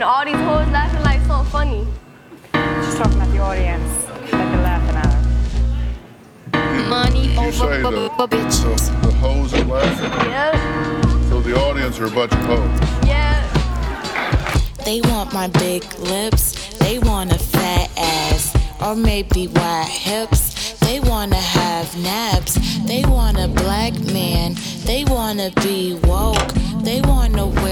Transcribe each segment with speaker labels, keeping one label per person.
Speaker 1: And all these hoes laughing like so funny. She's
Speaker 2: talking about the audience that they're laughing at
Speaker 3: her.
Speaker 4: Money You over say b- the, b-
Speaker 3: bitches. the, the hoes are laughing.
Speaker 1: Yeah,
Speaker 3: So the audience are a bunch of hoes.
Speaker 1: yeah.
Speaker 5: They want my big lips, they want a fat ass, or maybe wide hips. They wanna have naps, they want a black man, they wanna be woke, they wanna wear braids,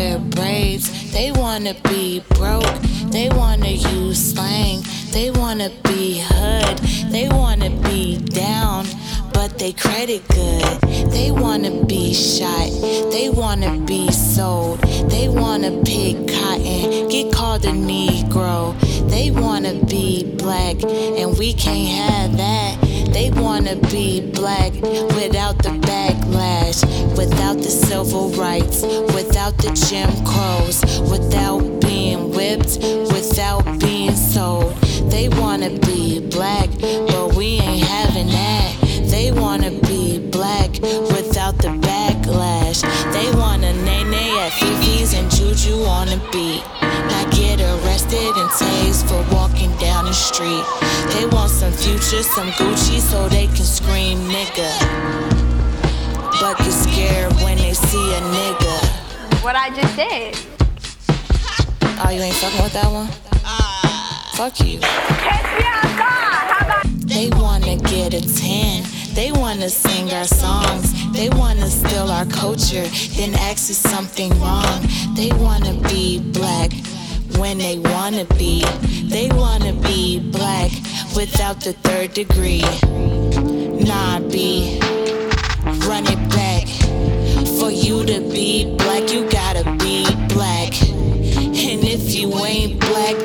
Speaker 5: they wanna be broke, they wanna use slang, they wanna be hood, they wanna be down but they credit good. They wanna be shot, they wanna be sold, they wanna pick cotton, get called a Negro. They wanna be black, and we can't have that. They wanna be black without the backlash, without the civil rights, without the Jim Crows, without being whipped, without being sold. They wanna be black, but we ain't having that. They wanna be black without the backlash. They wanna nay nay at Fifi's and Juju on the beat. Not get arrested and tased for walking down the street. They want some future, some Gucci so they can scream nigga. But get scared when they see a nigga.
Speaker 1: What I just said.
Speaker 5: Oh, you ain't fucking with that one? Fuck you.
Speaker 1: Catch me outside. How about
Speaker 5: They wanna get a 10. They wanna sing our songs. They wanna steal our culture. Then ask is something wrong. They wanna be black when they wanna be. They wanna be black without the third degree. Nah, B, run it back. For you to be black, you gotta be black. And if you ain't black,